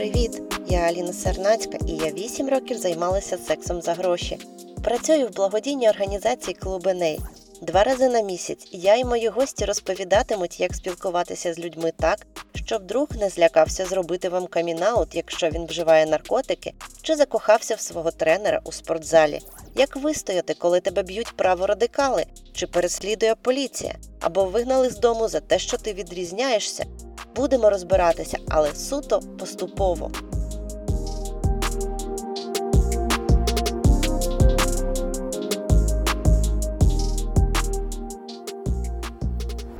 Привіт! Я Аліна Сернацька і я 8 років займалася сексом за гроші. Працюю в благодійній організації Клуби Ней. Два рази на місяць я і мої гості розповідатимуть, як спілкуватися з людьми так, щоб друг не злякався зробити вам камінаут, якщо він вживає наркотики, чи закохався в свого тренера у спортзалі. Як вистояти, коли тебе б'ють праворадикали, чи переслідує поліція, або вигнали з дому за те, що ти відрізняєшся. Будемо розбиратися, але суто поступово.